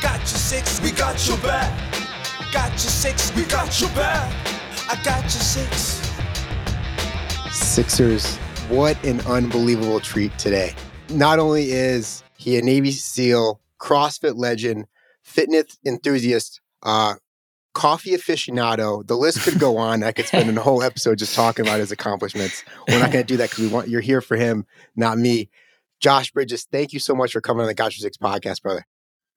Got your six, we got your back. Got your six, we got your back. I got your six. Sixers, what an unbelievable treat today. Not only is he a Navy SEAL, CrossFit legend, fitness enthusiast, uh, coffee aficionado, the list could go on. I could spend a whole episode just talking about his accomplishments. We're not going to do that because we want you're here for him, not me. Josh Bridges, thank you so much for coming on the Gotcha Six podcast, brother.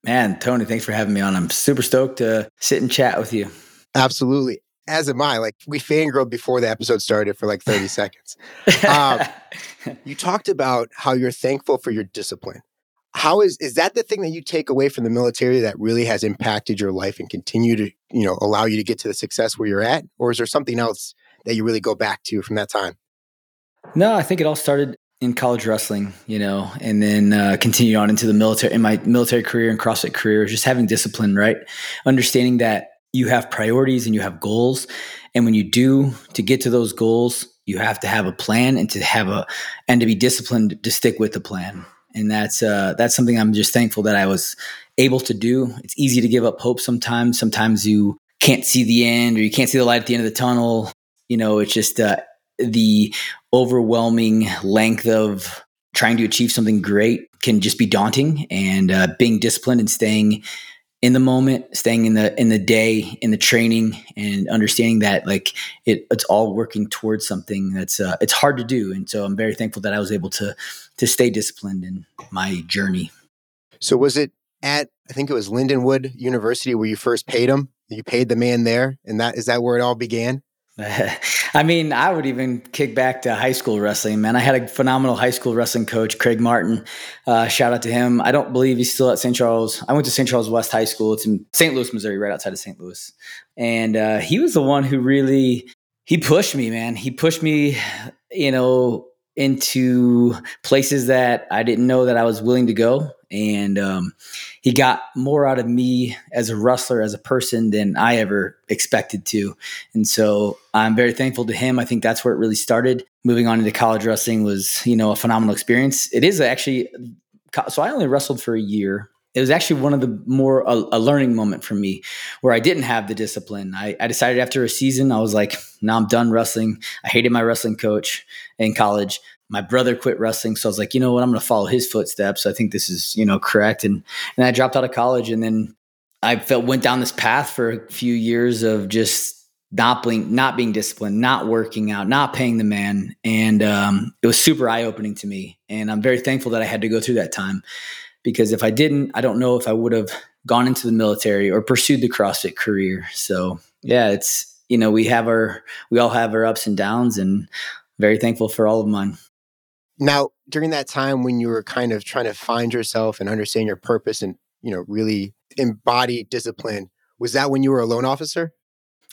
Man, Tony, thanks for having me on. I'm super stoked to sit and chat with you. Absolutely. As am I. Like we fangirled before the episode started for like 30 seconds. Um, you talked about how you're thankful for your discipline. How is is that the thing that you take away from the military that really has impacted your life and continue to, you know, allow you to get to the success where you're at? Or is there something else that you really go back to from that time? No, I think it all started in college wrestling, you know, and then uh, on into the military, in my military career and CrossFit career, just having discipline, right? Understanding that you have priorities and you have goals. And when you do, to get to those goals, you have to have a plan and to have a, and to be disciplined to stick with the plan. And that's, uh, that's something I'm just thankful that I was able to do. It's easy to give up hope sometimes. Sometimes you can't see the end or you can't see the light at the end of the tunnel. You know, it's just, uh, the overwhelming length of trying to achieve something great can just be daunting and uh, being disciplined and staying in the moment staying in the in the day in the training and understanding that like it, it's all working towards something that's uh, it's hard to do. And so i'm very thankful that i was able to to stay disciplined in my journey. So was it at i think it was lindenwood university where you first paid him you paid the man there and that is that where it all began I mean, I would even kick back to high school wrestling, man. I had a phenomenal high school wrestling coach, Craig Martin. Uh, shout out to him. I don't believe he's still at St. Charles. I went to St. Charles West High School. It's in St. Louis, Missouri, right outside of St. Louis. And uh, he was the one who really he pushed me, man. He pushed me, you know, into places that I didn't know that I was willing to go. And um, he got more out of me as a wrestler, as a person, than I ever expected to. And so I'm very thankful to him. I think that's where it really started. Moving on into college wrestling was, you know, a phenomenal experience. It is actually, so I only wrestled for a year it was actually one of the more a, a, learning moment for me where I didn't have the discipline. I, I, decided after a season, I was like, now I'm done wrestling. I hated my wrestling coach in college. My brother quit wrestling. So I was like, you know what? I'm going to follow his footsteps. I think this is, you know, correct. And, and I dropped out of college and then I felt, went down this path for a few years of just not being, not being disciplined, not working out, not paying the man. And um, it was super eye opening to me. And I'm very thankful that I had to go through that time because if I didn't, I don't know if I would have gone into the military or pursued the CrossFit career. So yeah, it's you know we have our we all have our ups and downs, and very thankful for all of mine. Now, during that time when you were kind of trying to find yourself and understand your purpose, and you know really embody discipline, was that when you were a loan officer?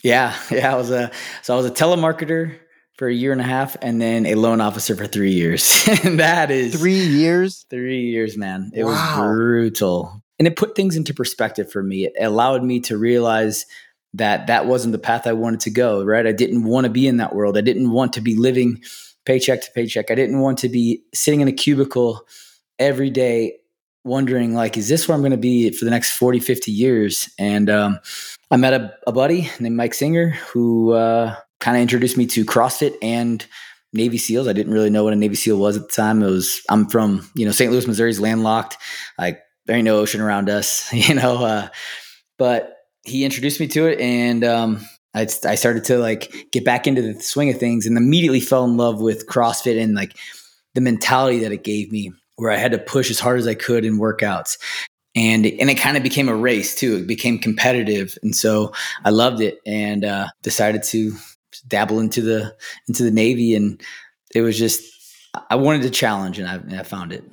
Yeah, yeah, I was a so I was a telemarketer for a year and a half and then a loan officer for three years. and that is three years? Three years, man. It wow. was brutal. And it put things into perspective for me. It allowed me to realize that that wasn't the path I wanted to go, right? I didn't want to be in that world. I didn't want to be living paycheck to paycheck. I didn't want to be sitting in a cubicle every day wondering like is this where i'm going to be for the next 40 50 years and um, i met a, a, buddy named mike singer who uh, kind of introduced me to CrossFit and Navy SEALs. I didn't really know what a Navy SEAL was at the time. It was I'm from you know St. Louis, Missouri's landlocked. Like there ain't no ocean around us, you know. Uh, but he introduced me to it, and um, I, I started to like get back into the swing of things, and immediately fell in love with CrossFit and like the mentality that it gave me, where I had to push as hard as I could in workouts. And, and it kind of became a race too. It became competitive, and so I loved it, and uh, decided to dabble into the into the Navy, and it was just I wanted to challenge, and I, and I found it.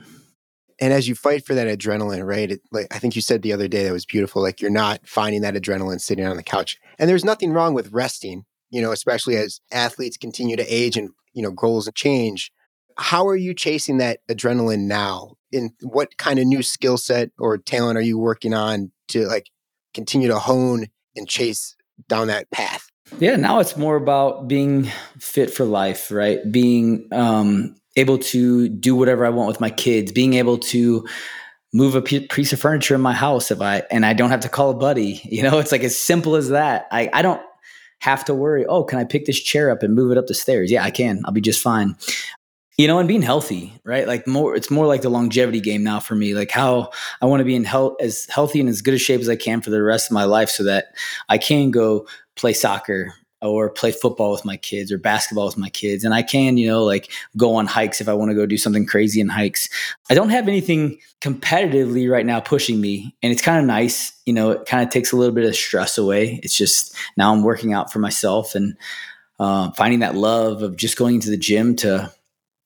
And as you fight for that adrenaline, right? It, like I think you said the other day that was beautiful. Like you're not finding that adrenaline sitting on the couch. And there's nothing wrong with resting, you know, especially as athletes continue to age and, you know, goals change. How are you chasing that adrenaline now? In what kind of new skill set or talent are you working on to like continue to hone and chase down that path? Yeah, now it's more about being fit for life, right? Being um, able to do whatever I want with my kids, being able to move a piece of furniture in my house if I and I don't have to call a buddy. You know, it's like as simple as that. I I don't have to worry, oh, can I pick this chair up and move it up the stairs? Yeah, I can. I'll be just fine. You know, and being healthy, right? Like more it's more like the longevity game now for me. Like how I want to be in health as healthy and as good a shape as I can for the rest of my life so that I can go play soccer or play football with my kids or basketball with my kids. And I can, you know, like go on hikes if I want to go do something crazy in hikes. I don't have anything competitively right now pushing me. And it's kind of nice. You know, it kind of takes a little bit of stress away. It's just now I'm working out for myself and uh, finding that love of just going into the gym to,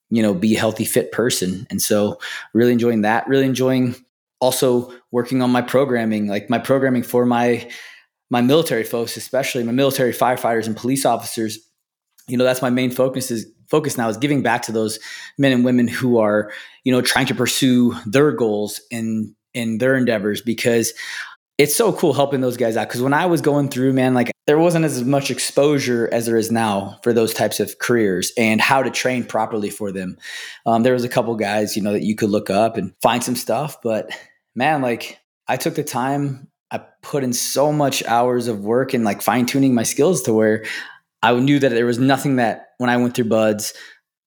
you know, be a healthy, fit person. And so really enjoying that, really enjoying also working on my programming, like my programming for my my military folks, especially my military firefighters and police officers, you know, that's my main focus is focus now is giving back to those men and women who are, you know, trying to pursue their goals in in their endeavors because it's so cool helping those guys out. Cause when I was going through, man, like there wasn't as much exposure as there is now for those types of careers and how to train properly for them. Um, there was a couple guys, you know, that you could look up and find some stuff, but man, like I took the time I put in so much hours of work and like fine tuning my skills to where I knew that there was nothing that when I went through BUD/S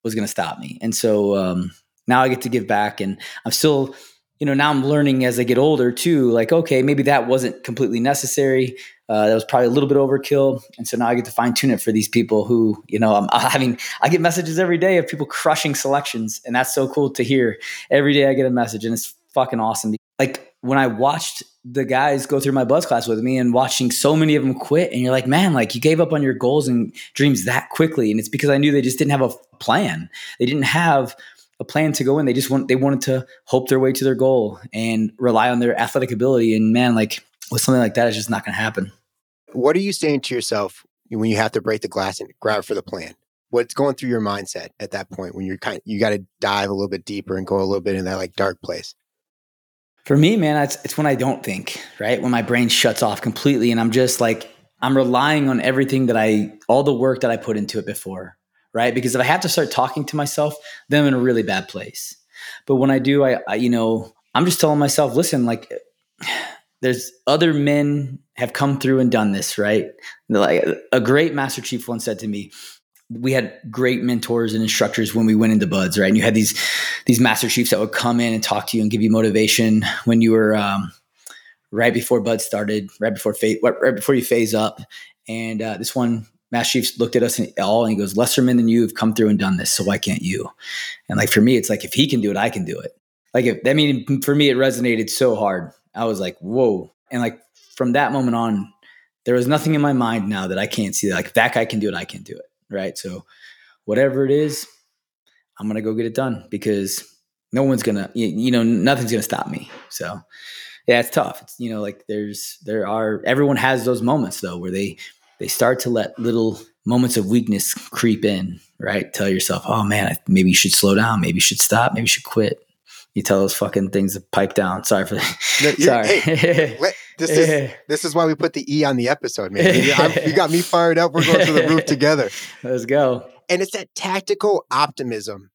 was going to stop me. And so um, now I get to give back and I'm still, you know, now I'm learning as I get older too, like, okay, maybe that wasn't completely necessary. Uh, that was probably a little bit overkill. And so now I get to fine tune it for these people who, you know, I'm having, I get messages every day of people crushing selections. And that's so cool to hear. Every day I get a message and it's fucking awesome. Like when I watched the guys go through my BUD/S class with me and watching so many of them quit, and you're like, man, like you gave up on your goals and dreams that quickly. And it's because I knew they just didn't have a plan. They didn't have a plan to go in. They just want they wanted to hope their way to their goal and rely on their athletic ability. And man, like with something like that, it's just not gonna happen. What are you saying to yourself when you have to break the glass and grab for the plan? What's going through your mindset at that point when you're kind of, you got to dive a little bit deeper and go a little bit in that like dark place? For me, man, it's it's when I don't think, right? When my brain shuts off completely and I'm just like I'm relying on everything that I all the work that I put into it before, right? Because if I have to start talking to myself, then I'm in a really bad place. But when I do, I, I you know, I'm just telling myself, listen, like there's other men have come through and done this, right? Like a great master chief once said to me, we had great mentors and instructors when we went into BUD/S right? And you had these these master chiefs that would come in and talk to you and give you motivation when you were um, right before BUD/S started right before phase right before you phase up. And uh, this one master chief looked at us and all and he goes lesser men than you have come through and done this so why can't you? And like for me it's like if he can do it i can do it. Like if i mean for me it resonated so hard. I was like whoa. And like from that moment on there was nothing in my mind now that i can't see like that guy can do it i can do it right? So whatever it is, I'm gonna go get it done because no one's gonna, you, you know, nothing's gonna stop me. So yeah, it's tough. It's you know, like there's there are everyone has those moments though where they they start to let little moments of weakness creep in, right? Tell yourself, oh man, maybe you should slow down, maybe you should stop, maybe you should quit. You tell those fucking things to pipe down. Sorry for that. No, Sorry. Hey, this eh. is this is why we put the E on the episode, man. you got me fired up. We're going to the roof together. Let's go. And it's that tactical optimism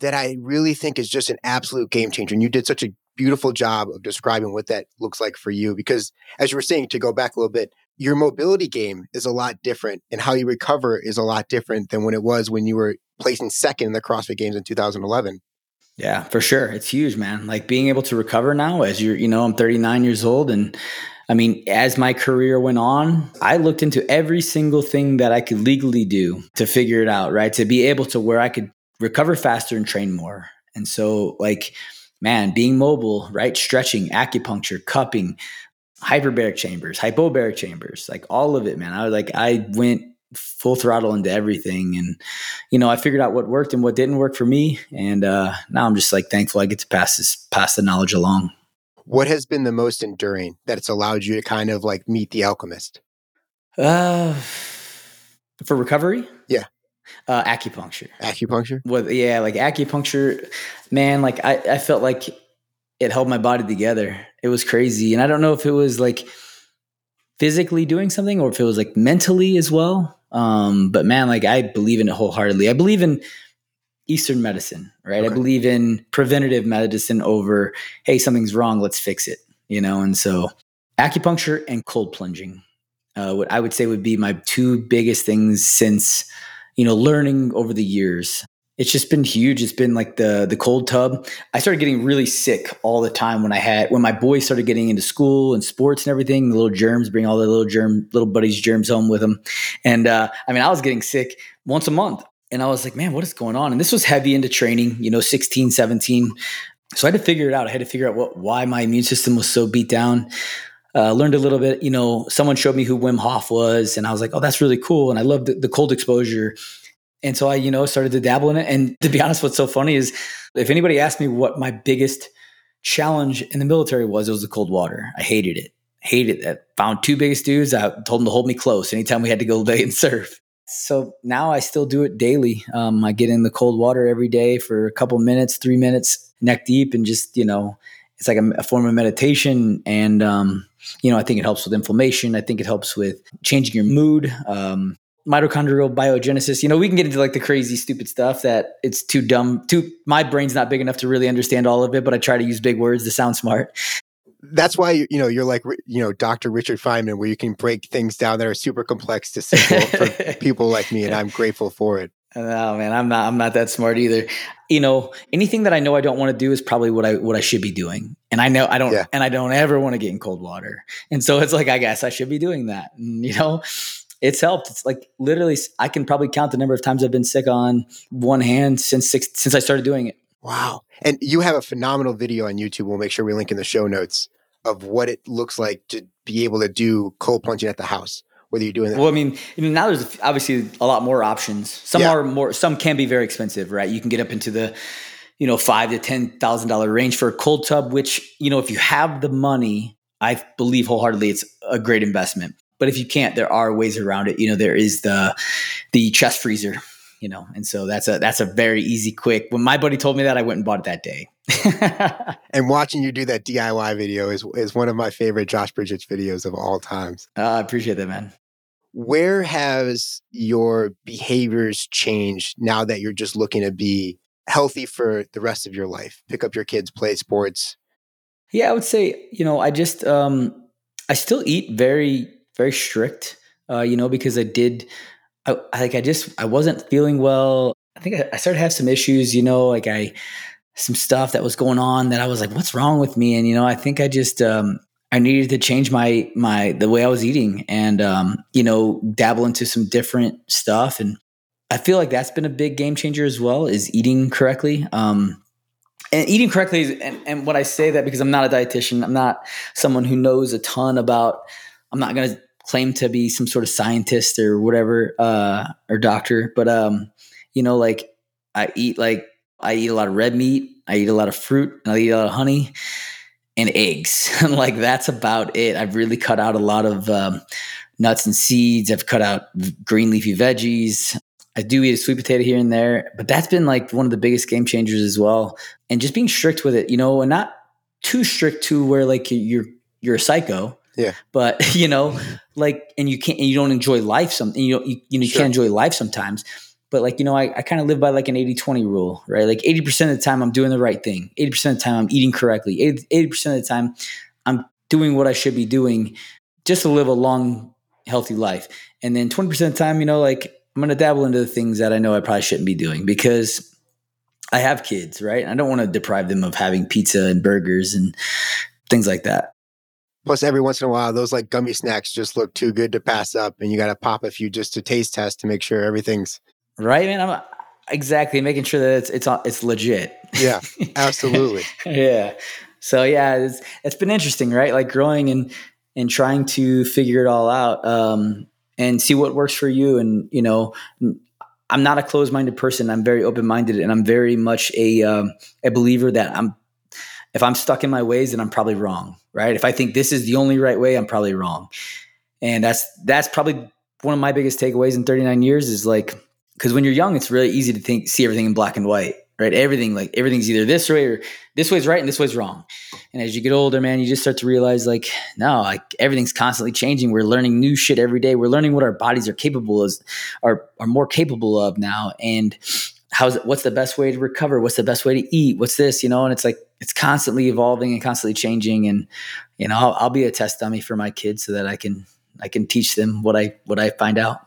that I really think is just an absolute game changer. And you did such a beautiful job of describing what that looks like for you. Because as you were saying, to go back a little bit, your mobility game is a lot different and how you recover is a lot different than when it was when you were placing second in the CrossFit Games in 2011. Yeah, for sure. It's huge, man. Like being able to recover now as you're, you know, I'm 39 years old. And I mean, as my career went on, I looked into every single thing that I could legally do to figure it out, right? To be able to where I could recover faster and train more. And so, like, man, being mobile, right? Stretching, acupuncture, cupping, hyperbaric chambers, hypobaric chambers, like all of it, man. I was like, I went full throttle into everything. And, you know, I figured out what worked and what didn't work for me. And uh, now I'm just like thankful I get to pass this, pass the knowledge along. What has been the most enduring that it's allowed you to kind of like meet the alchemist? Uh, for recovery? Yeah. Uh, acupuncture. Acupuncture? Well, yeah, like acupuncture, man, like I, I felt like it held my body together. It was crazy. And I don't know if it was like physically doing something or if it was like mentally as well. Um, but man, like I believe in it wholeheartedly. I believe in Eastern medicine, right? Okay. I believe in preventative medicine over, hey, something's wrong, let's fix it, you know? And so acupuncture and cold plunging, uh, what I would say would be my two biggest things since, you know, learning over the years it's just been huge. It's been like the the cold tub. I started getting really sick all the time when I had when my boys started getting into school and sports and everything. The little germs bring all the little germ little buddies germs home with them, and uh, I mean I was getting sick once a month, and I was like, man, what is going on? And this was heavy into training, you know, 16, 17. So I had to figure it out. I had to figure out what why my immune system was so beat down. Uh, learned a little bit, you know, someone showed me who Wim Hof was, and I was like, oh, that's really cool. And I loved the, the cold exposure and so I, you know, started to dabble in it. And to be honest, what's so funny is if anybody asked me what my biggest challenge in the military was, it was the cold water. I hated it. Hated it. Found two biggest dudes. I told them to hold me close anytime we had to go day and surf. So now I still do it daily. Um, I get in the cold water every day for a couple minutes, three minutes, neck deep, and just, you know, it's like a, a form of meditation. And, um, you know, I think it helps with inflammation. I think it helps with changing your mood. Um, mitochondrial biogenesis. You know, we can get into like the crazy, stupid stuff that it's too dumb. Too my brain's not big enough to really understand all of it, but I try to use big words to sound smart. That's why you know you're like you know Dr. Richard Feynman, where you can break things down that are super complex to simple for people like me, and I'm grateful for it. Oh man, I'm not I'm not that smart either. You know, anything that I know I don't want to do is probably what I what I should be doing. And I know I don't yeah. and I don't ever want to get in cold water. And so it's like I guess I should be doing that. And you know, it's helped. It's like literally, I can probably count the number of times I've been sick on one hand since six, since I started doing it. Wow! And you have a phenomenal video on YouTube. We'll make sure we link in the show notes of what it looks like to be able to do cold plunging at the house. Whether you're doing that. Well, I mean, now there's obviously a lot more options. Some yeah. are more. Some can be very expensive, right? You can get up into the you know five to ten thousand dollar range for a cold tub which you know if you have the money i believe wholeheartedly it's a great investment but if you can't, there are ways around it. You know, there is the the chest freezer. You know, and so that's a that's a very easy, quick. When my buddy told me that, I went and bought it that day. and watching you do that DIY video is is one of my favorite Josh Bridges videos of all times. Uh, I appreciate that, man. Where has your behaviors changed now that you're just looking to be healthy for the rest of your life? Pick up your kids, play sports. Yeah, I would say, you know, I just um I still eat very very strict, uh, you know, because I did, I, like, I just, I wasn't feeling well. I think I, I started to have some issues, you know, like I, some stuff that was going on that I was like, what's wrong with me? And, you know, I think I just, um, I needed to change my, my, the way I was eating and, um, you know, dabble into some different stuff. And I feel like that's been a big game changer as well is eating correctly. Um, and eating correctly is, and, and what I say that because I'm not a dietitian, I'm not someone who knows a ton about I'm not going to claim to be some sort of scientist or whatever, uh, or doctor, but, um, you know, like I eat like, I eat a lot of red meat. I eat a lot of fruit. I eat a lot of honey and eggs. like that's about it. I've really cut out a lot of, um, nuts and seeds. I've cut out green leafy veggies. I do eat a sweet potato here and there, but that's been like one of the biggest game changers as well. And just being strict with it, you know, and not too strict to where like you're you're a psycho, yeah. But you know, like, and you can't, and you don't enjoy life. Some, you know, you, you, know, you sure. can't enjoy life sometimes. But like, you know, I, I kind of live by like an 80 20 rule, right? Like 80% of the time I'm doing the right thing. 80% of the time I'm eating correctly. 80% of the time I'm doing what I should be doing just to live a long, healthy life. And then 20% of the time, you know, like I'm going to dabble into the things that I know I probably shouldn't be doing because I have kids, right? I don't want to deprive them of having pizza and burgers and things like that. Plus, every once in a while, those like gummy snacks just look too good to pass up, and you got to pop a few just to taste test to make sure everything's right. Man, I'm exactly making sure that it's it's it's legit. Yeah, absolutely. yeah. So yeah, it's it's been interesting, right? Like growing and and trying to figure it all out. Um, and see what works for you. And you know, I'm not a closed minded person. I'm very open minded, and I'm very much a um, a believer that I'm. If I'm stuck in my ways, then I'm probably wrong, right? If I think this is the only right way, I'm probably wrong, and that's that's probably one of my biggest takeaways in 39 years is like because when you're young, it's really easy to think see everything in black and white, right? Everything like everything's either this way or this way's right and this way's wrong. And as you get older, man, you just start to realize like, no, like everything's constantly changing. We're learning new shit every day. We're learning what our bodies are capable of, are are more capable of now. And how's what's the best way to recover? What's the best way to eat? What's this? You know, and it's like it's constantly evolving and constantly changing. And you know, I'll, I'll be a test dummy for my kids so that I can I can teach them what I what I find out.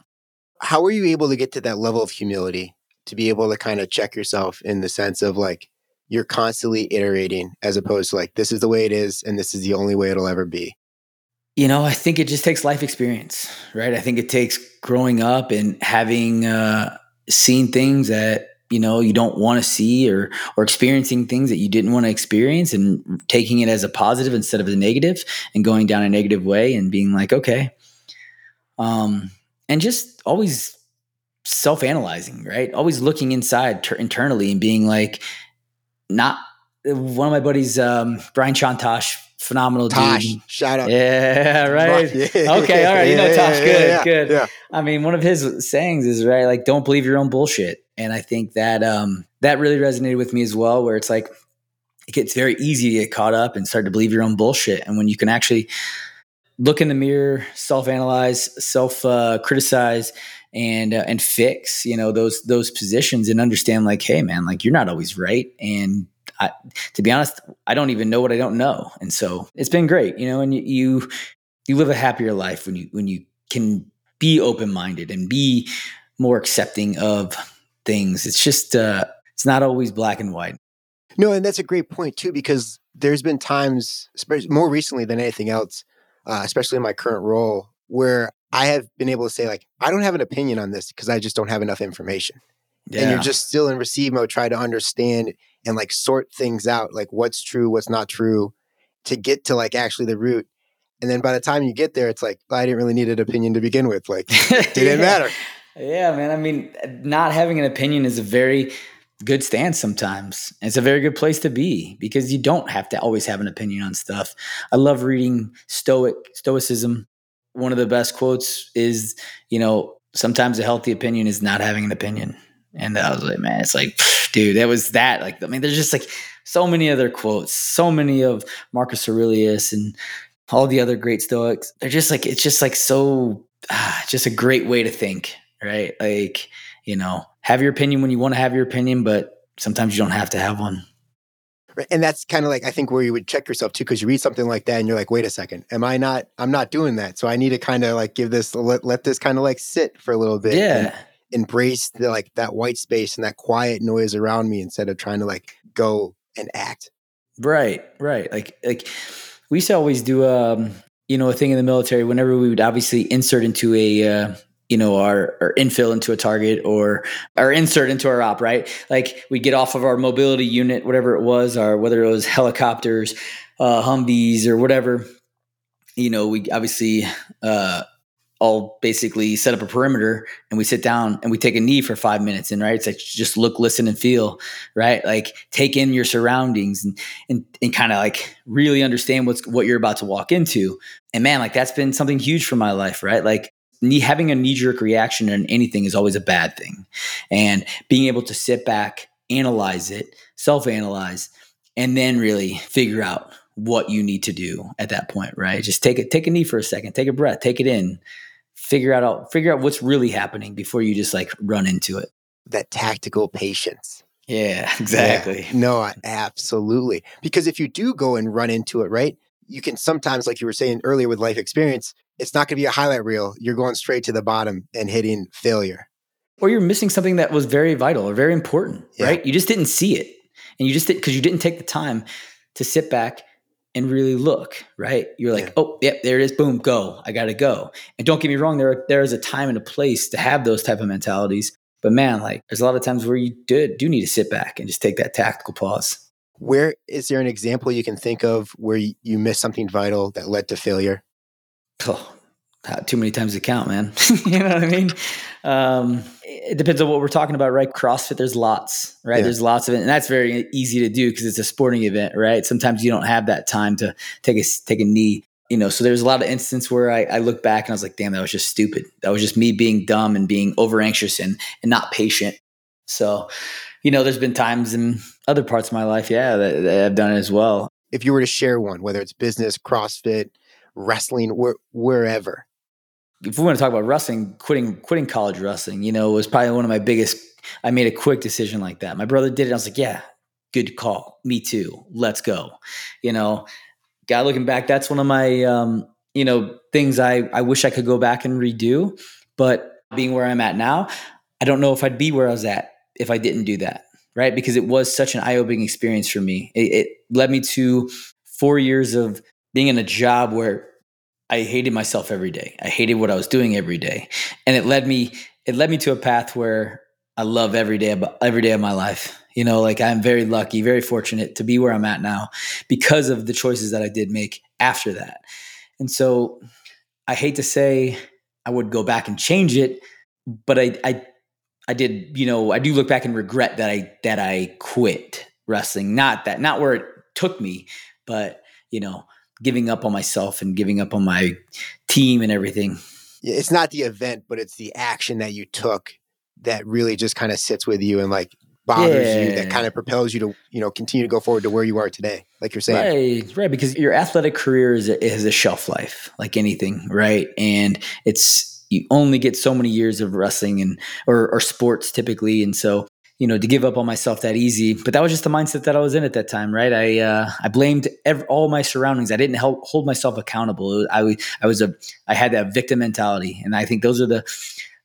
How were you able to get to that level of humility to be able to kind of check yourself in the sense of like you're constantly iterating as opposed to like this is the way it is and this is the only way it'll ever be you know i think it just takes life experience right i think it takes growing up and having uh seen things that you know you don't want to see or or experiencing things that you didn't want to experience and taking it as a positive instead of a negative and going down a negative way and being like okay um and just always self-analyzing, right? Always looking inside ter- internally and being like, not one of my buddies, um, Brian Chontosh, phenomenal Tosh, dude. shout out. Yeah, right. Yeah. Okay, all right. You know Tosh, good, yeah, good. yeah. I mean, one of his sayings is right, like, don't believe your own bullshit. And I think that um, that really resonated with me as well, where it's like it gets very easy to get caught up and start to believe your own bullshit. And when you can actually look in the mirror, self-analyze, self-criticize, and uh, and fix, you know, those those positions and understand, like, hey, man, like you're not always right, and I, to be honest, I don't even know what I don't know, and so it's been great, you know, and you you, you live a happier life when you when you can be open minded and be more accepting of things. It's just uh, it's not always black and white. No, and that's a great point too, because there's been times, especially more recently than anything else, uh, especially in my current role, where I have been able to say, like, I don't have an opinion on this because I just don't have enough information. Yeah. And you're just still in receive mode, try to understand and like sort things out, like what's true, what's not true, to get to like actually the root. And then by the time you get there, it's like, I didn't really need an opinion to begin with. Like, it didn't Yeah. matter. Yeah, man. I mean, not having an opinion is a very good stance sometimes. It's a very good place to be because you don't have to always have an opinion on stuff. I love reading Stoic Stoicism. One of the best quotes is, you know, sometimes a healthy opinion is not having an opinion. And I was like, man, it's like, dude, that was that. Like, I mean, there's just like so many other quotes, so many of Marcus Aurelius and all the other great Stoics. They're just like, it's just like so, ah, just a great way to think, right? Like, you know, have your opinion when you want to have your opinion, but sometimes you don't have to have one. Right. And that's kind of like I think where you would check yourself too, because you read something like that and you're like, wait a second, am I not? I'm not doing that. So I need to kind of like give this let let this kind of like sit for a little bit. Yeah. embrace the like that white space and that quiet noise around me instead of trying to like go and act. Right, right. Like like we used to always do um, you know, a thing in the military whenever we would obviously insert into a uh, you know, our, our infil into a target or our insert into our op, right? Like we get off of our mobility unit, whatever it was, or whether it was helicopters, uh, Humvees or whatever, you know, we obviously uh all basically set up a perimeter and we sit down and we take a knee for five minutes and right it's like just look listen and feel right? Like take in your surroundings and and, and kind of like really understand what's what you're about to walk into. And man like that's been something huge for my life right? Like having a knee-jerk reaction in anything is always a bad thing and being able to sit back analyze it self-analyze and then really figure out what you need to do at that point right just take it take a knee for a second take a breath take it in figure out figure out what's really happening before you just like run into it That tactical patience. yeah exactly Yeah. No, absolutely. Because if you do go and run into it, right, you can sometimes, like you were saying earlier with life experience, it's not going to be a highlight reel. You're going straight to the bottom and hitting failure. or you're missing something that was very vital or very important Yeah. right you just didn't see it and you just did because you didn't take the time to sit back and really look right you're like Yeah. oh yep there it is boom go i gotta go and don't get me wrong there are, there is a time and a place to have those type of mentalities but man like there's a lot of times where you do, do need to sit back and just take that tactical pause Where is there an example you can think of where you missed something vital that led to failure? Oh, too many times to count, man. you know what I mean? Um, it depends on what we're talking about, right? CrossFit, there's lots, right? Yeah. There's lots of it, and that's very easy to do because it's a sporting event, right? Sometimes you don't have that time to take a take a knee, you know. So there's a lot of instances where I, I look back and I was like, damn, that was just stupid. That was just me being dumb and being over anxious and and not patient. So, you know, there's been times in other parts of my life, yeah, that, that I've done it as well. If you were to share one, whether it's business, CrossFit, wrestling, where, wherever, if we want to talk about wrestling, quitting quitting college wrestling, you know, was probably one of my biggest. I made a quick decision like that. My brother did it. I was like, yeah, good call. Me too. Let's go. You know, guy looking back, that's one of my um, you know things I I wish I could go back and redo. But being where I'm at now, I don't know if I'd be where I was at if I didn't do that. Right, because it was such an eye opening experience for me. It, it led me to four years of being in a job where I hated myself every day. I hated what I was doing every day, and it led me it led me to a path where I love every day every day of my life. You know, like I'm very lucky, very fortunate to be where I'm at now because of the choices that I did make after that. And so I hate to say I would go back and change it, but I I I did, you know, I do look back and regret that I that I quit wrestling. Not that not where it took me, but you know, giving up on myself and giving up on my team and everything. It's not the event, but it's the action that you took that really just kind of sits with you and like bothers yeah. you that kind of propels you to you know continue to go forward to where you are today like you're saying right right because your athletic career is a, is a shelf life like anything right and it's you only get so many years of wrestling and or, or sports typically and so you know, to give up on myself that easy. But that was just the mindset that I was in at that time, right? I uh, I blamed every, all my surroundings. I didn't help hold myself accountable. I I was a I had that victim mentality, and I think those are the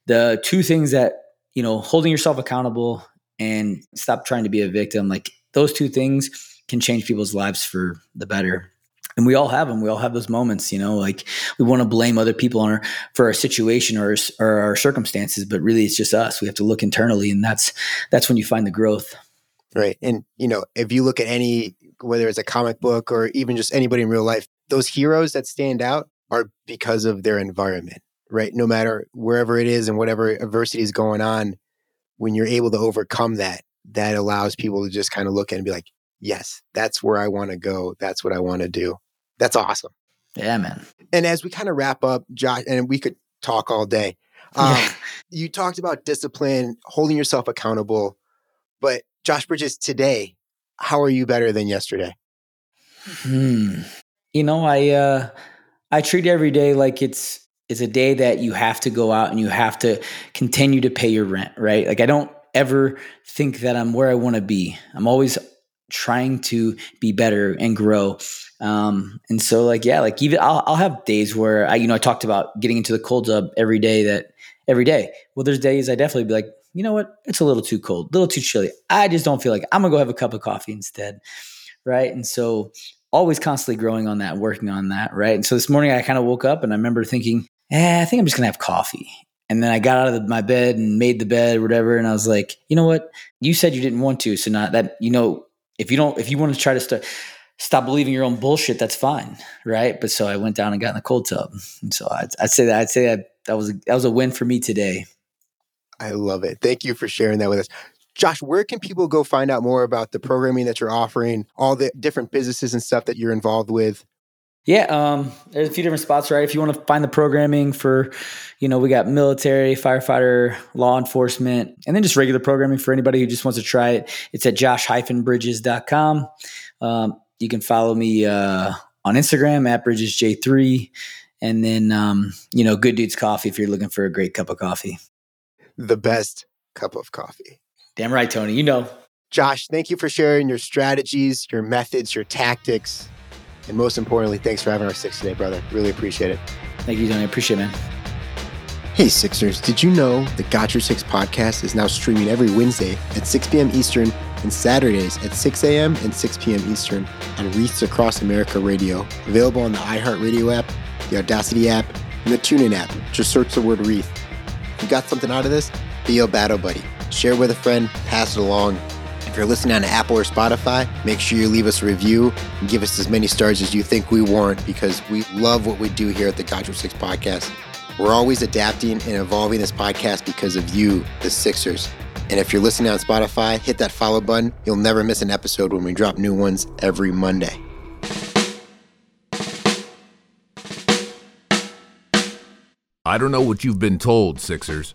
the two things that you know, holding yourself accountable and stop trying to be a victim. Like those two things can change people's lives for the better and we all have them. We all have those moments, you know, like we want to blame other people on our, for our situation or, or our circumstances, but really it's just us. We have to look internally, and that's that's when you find the growth. Right, and you know, if you look at any, whether it's a comic book or even just anybody in real life, those heroes that stand out are because of their environment. Right, no matter wherever it is and whatever adversity is going on, when you're able to overcome that, that allows people to just kind of look at and be like, yes, that's where I want to go. That's what I want to do. That's awesome. Yeah, man. And as we kind of wrap up, Josh, and we could talk all day. Um, yeah. You talked about discipline, holding yourself accountable. But Josh Bridges, today, how are you better than yesterday? Hmm. You know, I uh, I treat every day like it's it's a day that you have to go out and you have to continue to pay your rent, right? Like I don't ever think that I'm where I want to be. I'm always trying to be better and grow. Um, and so like, yeah, like even I'll, I'll have days where I, you know, I talked about getting into the cold tub every day that every day. Well, there's days I definitely be like, you know what? It's a little too cold, a little too chilly. I just don't feel like I'm gonna go have a cup of coffee instead. Right. And so always constantly growing on that, working on that. Right. And so this morning I kind of woke up and I remember thinking, eh, I think I'm just gonna have coffee. And then I got out of my bed and made the bed or whatever. And I was like, you know what? You said you didn't want to. So not that, you know, if you don't, if you want to try to st- stop believing your own bullshit, that's fine, right? But so I went down and got in the cold tub. And so I'd, I'd say that I'd say that that was a, that was a win for me today. I love it. Thank you for sharing that with us. Josh, where can people go find out more about the programming that you're offering, all the different businesses and stuff that you're involved with? Yeah, um, there's a few different spots, right? If you want to find the programming for, you know, we got military, firefighter, law enforcement, and then just regular programming for anybody who just wants to try it. It's at josh-bridges.com. Um, you can follow me uh, on Instagram at bridgesj3. And then, um, you know, Good Dudes Coffee if you're looking for a great cup of coffee. The best cup of coffee. Damn right, Tony. You know. Josh, thank you for sharing your strategies, your methods, your tactics and most importantly, thanks for having our six today, brother. Really appreciate it. Thank you, Tony. I appreciate it, man. Hey, Sixers, did you know the Got Your Six podcast is now streaming every Wednesday at 6 p.m. Eastern and Saturdays at 6 a.m. and 6 p.m. Eastern on Wreaths Across America Radio, available on the iHeartRadio app, the Audacy app, and the TuneIn app. Just search the word Wreath. If you got something out of this, be a battle buddy. Share with a friend, pass it along, if you're listening on Apple or Spotify, make sure you leave us a review and give us as many stars as you think we warrant because we love what we do here at the Got Six podcast. We're always adapting and evolving this podcast because of you, the Sixers. And if you're listening on Spotify, hit that follow button. You'll never miss an episode when we drop new ones every Monday. I don't know what you've been told, Sixers,